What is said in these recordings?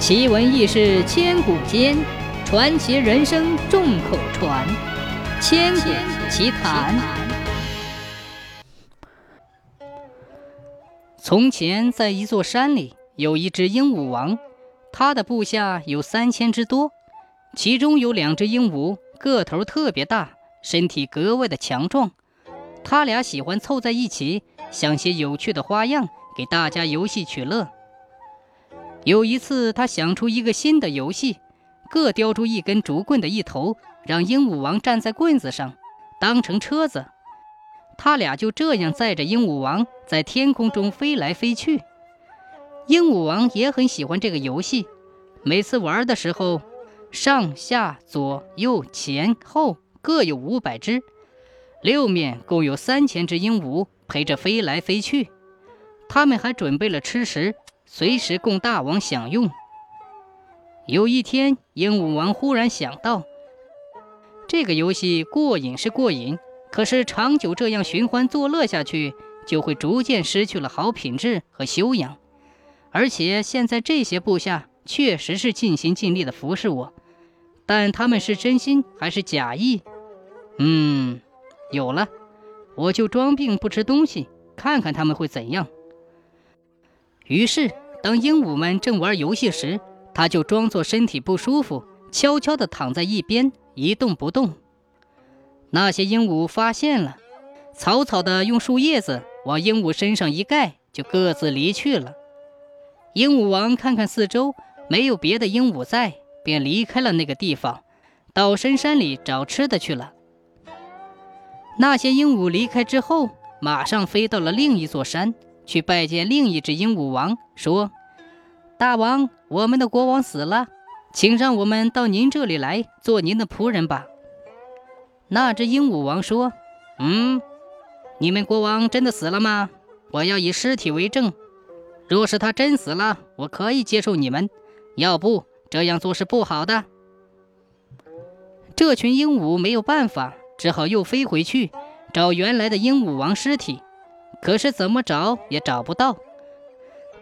奇闻异事千古间，传奇人生众口传。千古奇谈。从前，在一座山里，有一只鹦鹉王，他的部下有三千之多，其中有两只鹦鹉，个头特别大，身体格外的强壮。他俩喜欢凑在一起，想些有趣的花样，给大家游戏取乐。有一次，他想出一个新的游戏，各叼出一根竹棍的一头，让鹦鹉王站在棍子上，当成车子。他俩就这样载着鹦鹉王在天空中飞来飞去。鹦鹉王也很喜欢这个游戏，每次玩的时候，上下左右前后各有五百只，六面共有三千只鹦鹉陪着飞来飞去。他们还准备了吃食。随时供大王享用。有一天，鹦鹉王忽然想到，这个游戏过瘾是过瘾，可是长久这样寻欢作乐下去，就会逐渐失去了好品质和修养。而且现在这些部下确实是尽心尽力的服侍我，但他们是真心还是假意？嗯，有了，我就装病不吃东西，看看他们会怎样。于是，当鹦鹉们正玩游戏时，他就装作身体不舒服，悄悄地躺在一边一动不动。那些鹦鹉发现了，草草地用树叶子往鹦鹉身上一盖，就各自离去了。鹦鹉王看看四周，没有别的鹦鹉在，便离开了那个地方，到深山里找吃的去了。那些鹦鹉离开之后，马上飞到了另一座山。去拜见另一只鹦鹉王，说：“大王，我们的国王死了，请让我们到您这里来做您的仆人吧。”那只鹦鹉王说：“嗯，你们国王真的死了吗？我要以尸体为证。若是他真死了，我可以接受你们；要不这样做是不好的。”这群鹦鹉没有办法，只好又飞回去找原来的鹦鹉王尸体。可是怎么找也找不到。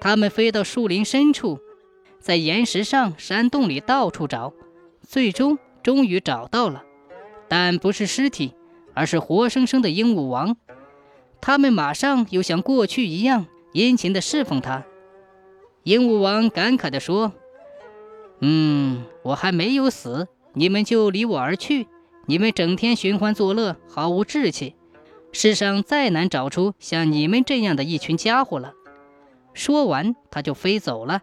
他们飞到树林深处，在岩石上、山洞里到处找，最终终于找到了，但不是尸体，而是活生生的鹦鹉王。他们马上又像过去一样殷勤地侍奉他。鹦鹉王感慨地说：“嗯，我还没有死，你们就离我而去。你们整天寻欢作乐，毫无志气。”世上再难找出像你们这样的一群家伙了。说完，他就飞走了。